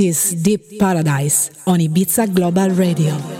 is Deep Paradise on Ibiza Global Radio.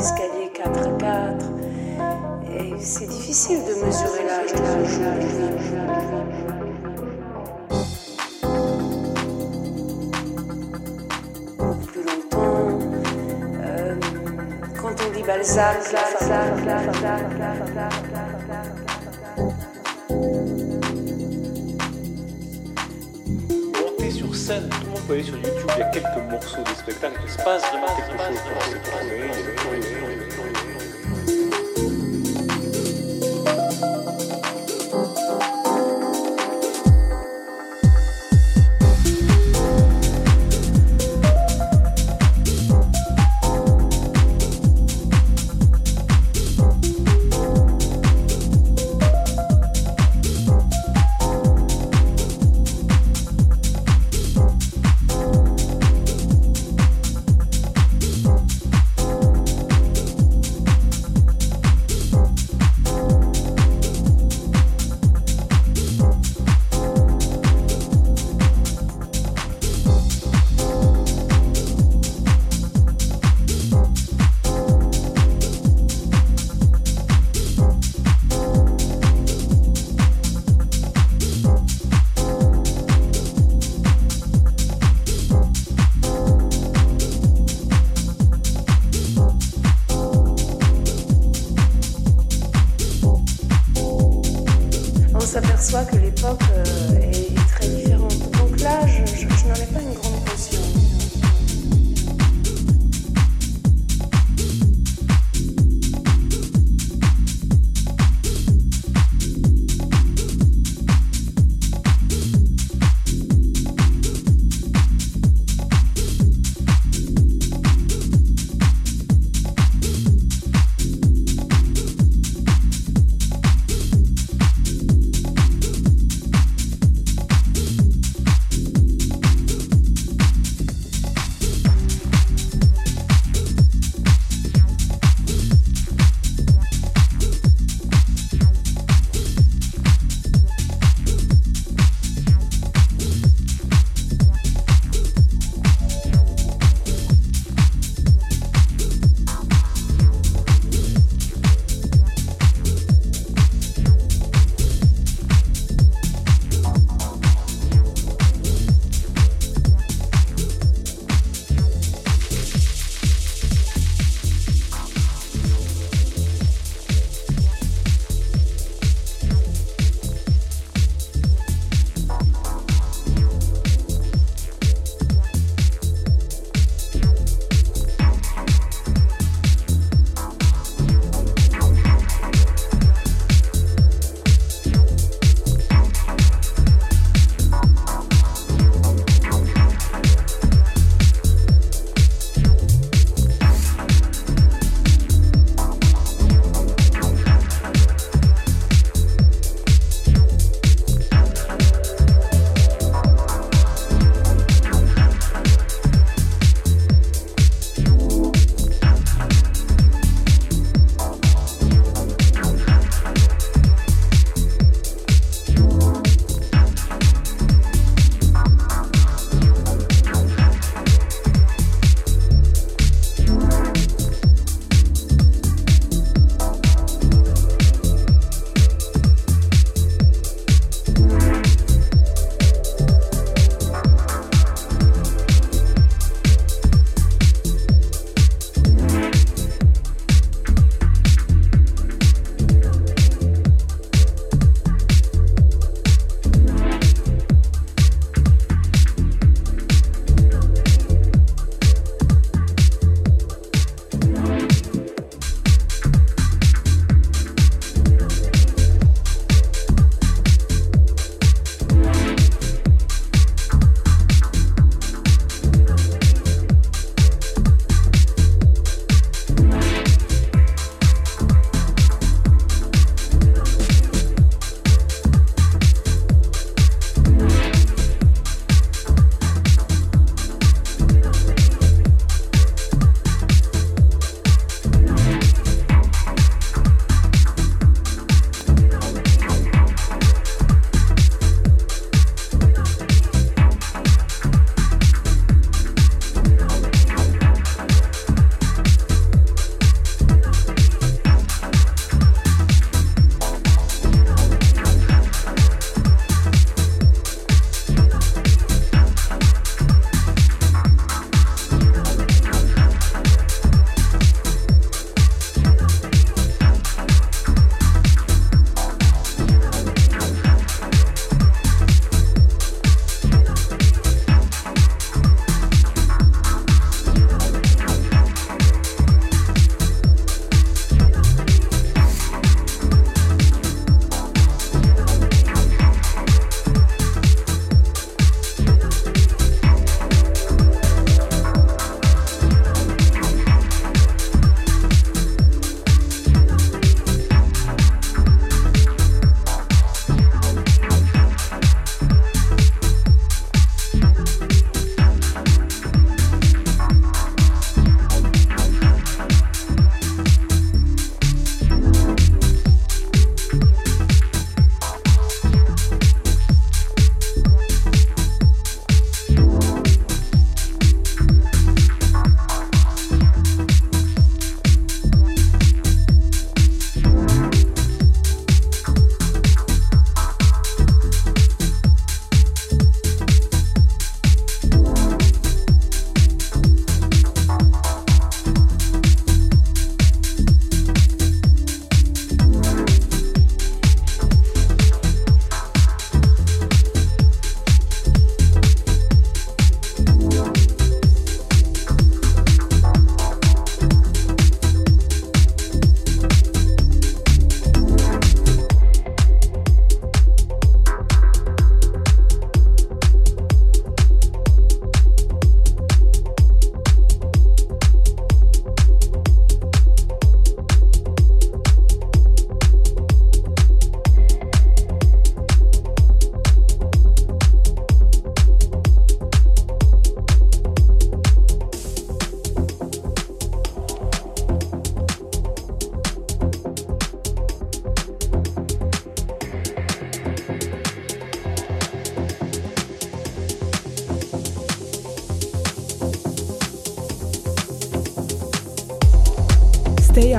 escalier 4 à 4. Et c'est difficile de mesurer l'âge. Plus longtemps. Quand on dit Balzac, disponible sur YouTube. Il y a quelques morceaux des spectacles. Il se passe vraiment quelque chose.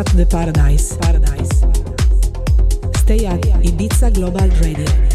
At the paradise. Paradise. Stay at Ibiza Global Radio.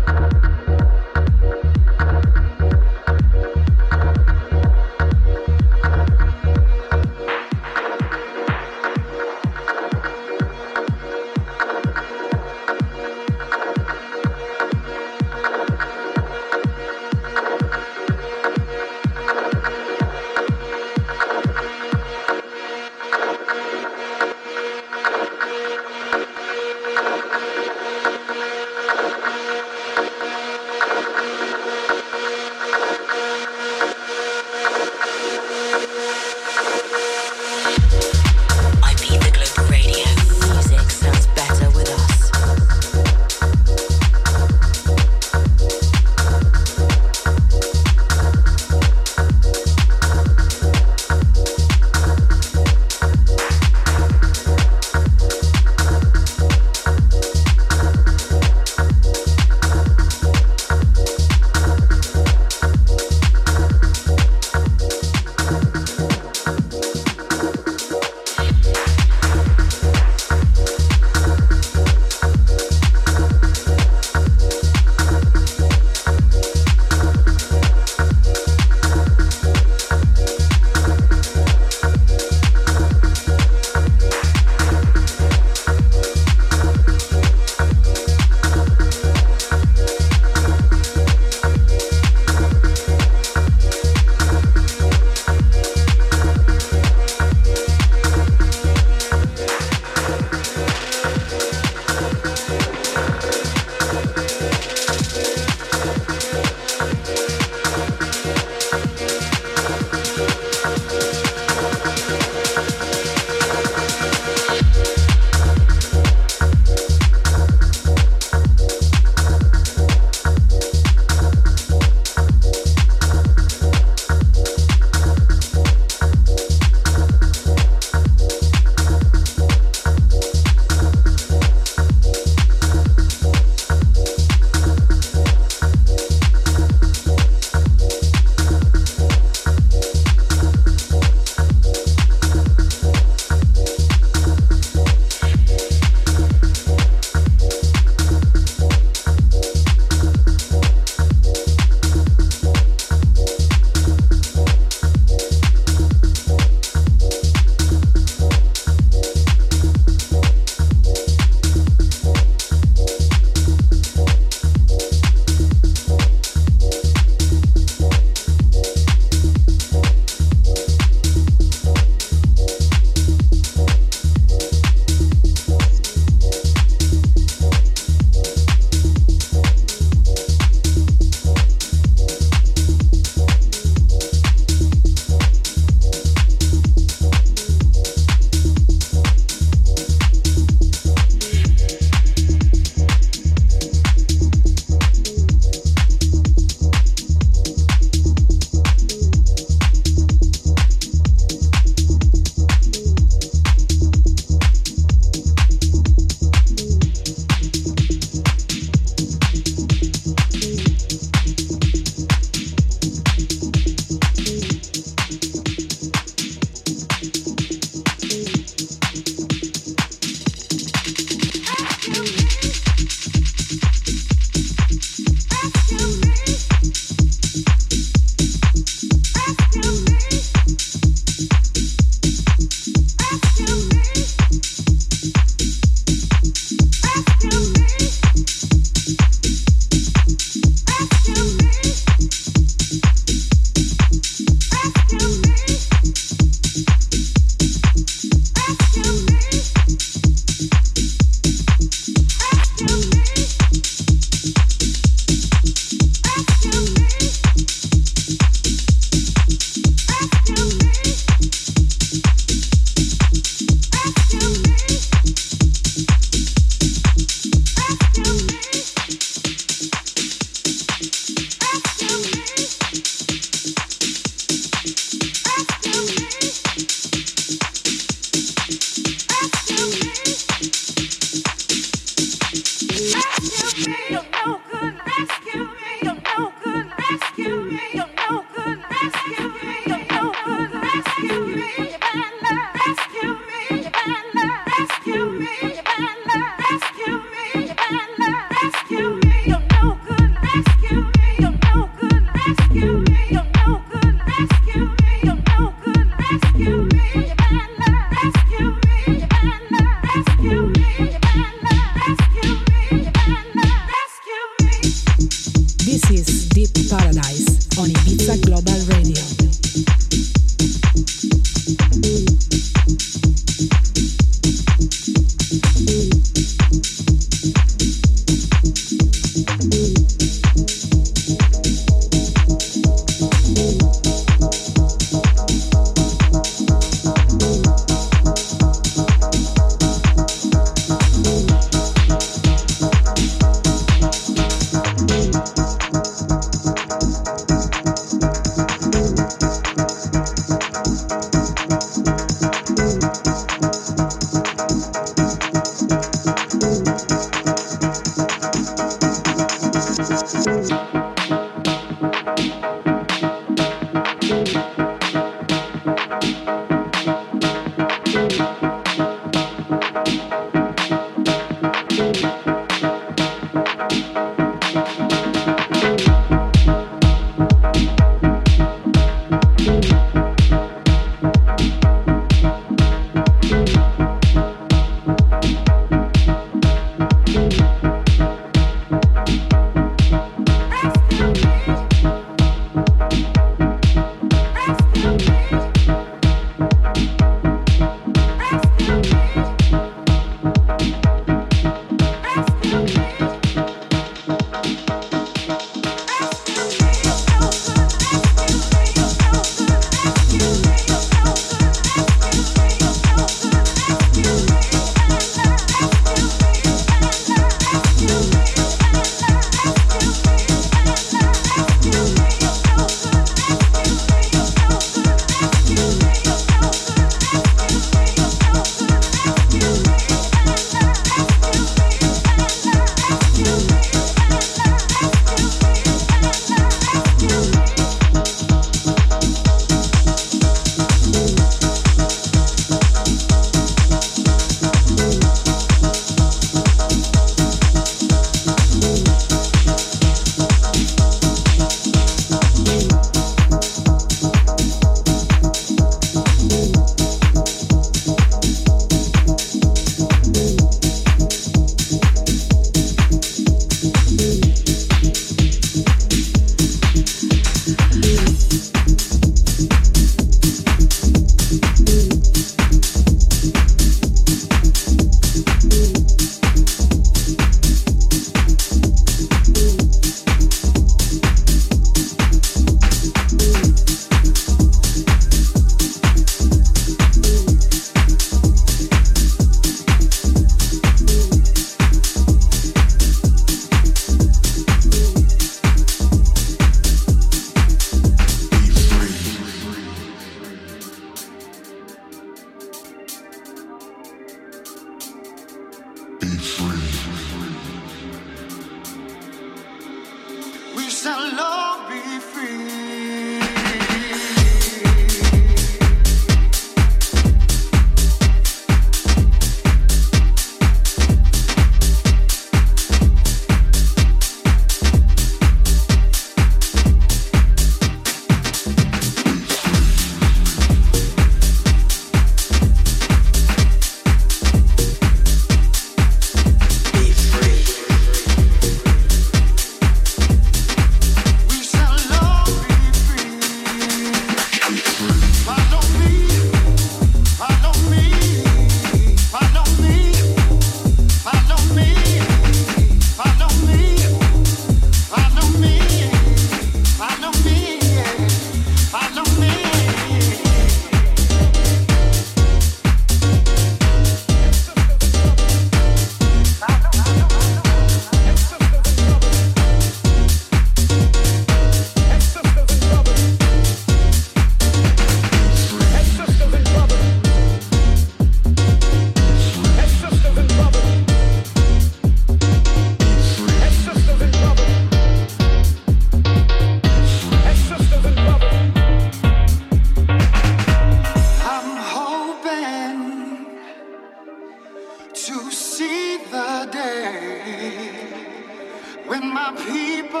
my people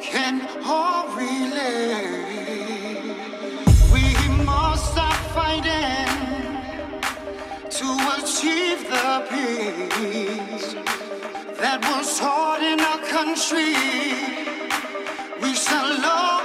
can all relate. We must stop fighting to achieve the peace that was sought in our country. We shall love.